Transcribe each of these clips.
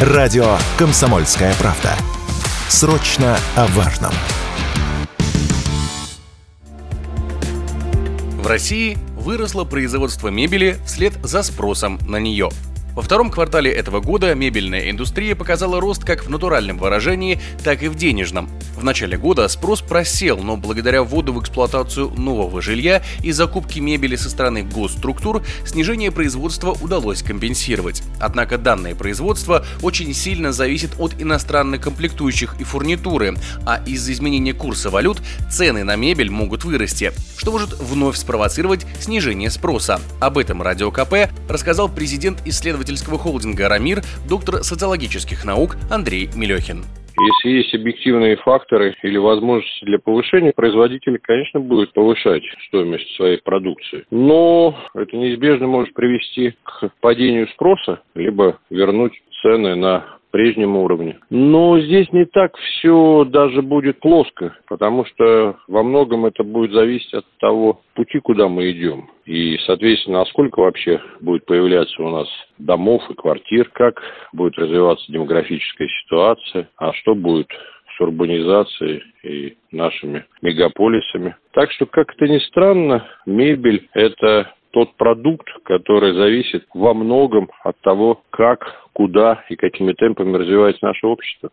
Радио «Комсомольская правда». Срочно о важном. В России выросло производство мебели вслед за спросом на нее – во втором квартале этого года мебельная индустрия показала рост как в натуральном выражении, так и в денежном. В начале года спрос просел, но благодаря вводу в эксплуатацию нового жилья и закупки мебели со стороны госструктур снижение производства удалось компенсировать. Однако данное производство очень сильно зависит от иностранных комплектующих и фурнитуры, а из-за изменения курса валют цены на мебель могут вырасти, что может вновь спровоцировать снижение спроса. Об этом Радио КП рассказал президент исследователь исследовательского холдинга «Рамир», доктор социологических наук Андрей Милехин. Если есть объективные факторы или возможности для повышения, производитель, конечно, будет повышать стоимость своей продукции. Но это неизбежно может привести к падению спроса, либо вернуть цены на прежнем уровне. Но здесь не так все даже будет плоско, потому что во многом это будет зависеть от того пути, куда мы идем. И, соответственно, насколько вообще будет появляться у нас домов и квартир, как будет развиваться демографическая ситуация, а что будет с урбанизацией и нашими мегаполисами. Так что, как это ни странно, мебель – это тот продукт, который зависит во многом от того, как, куда и какими темпами развивается наше общество.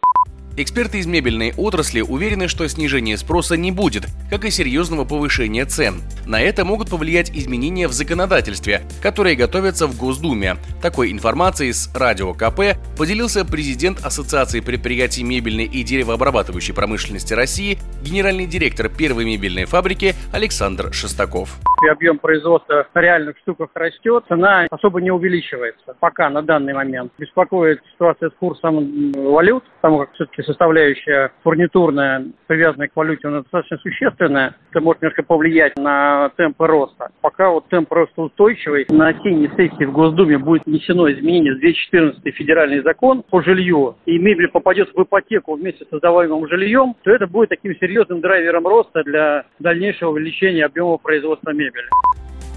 Эксперты из мебельной отрасли уверены, что снижения спроса не будет, как и серьезного повышения цен. На это могут повлиять изменения в законодательстве, которые готовятся в Госдуме. Такой информацией с Радио КП поделился президент Ассоциации предприятий мебельной и деревообрабатывающей промышленности России, генеральный директор первой мебельной фабрики Александр Шестаков. Объем производства в реальных штуках растет, цена особо не увеличивается пока на данный момент. Беспокоит ситуация с курсом валют, потому как все-таки составляющая фурнитурная, привязанная к валюте, она достаточно существенная. Это может немножко повлиять на темпы роста. Пока вот темп роста устойчивый, на осенней сессии в Госдуме будет внесено изменение в 214 федеральный закон по жилью, и мебель попадет в ипотеку вместе с создаваемым жильем, то это будет таким серьезным драйвером роста для дальнейшего увеличения объема производства мебели.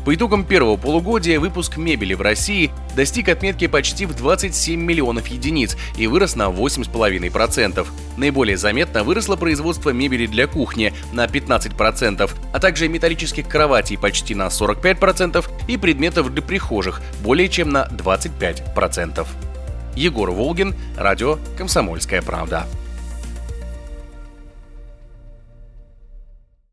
По итогам первого полугодия выпуск мебели в России достиг отметки почти в 27 миллионов единиц и вырос на 8,5%. Наиболее заметно выросло производство мебели для кухни на 15%, а также металлических кроватей почти на 45% и предметов для прихожих более чем на 25%. Егор Волгин, радио «Комсомольская правда».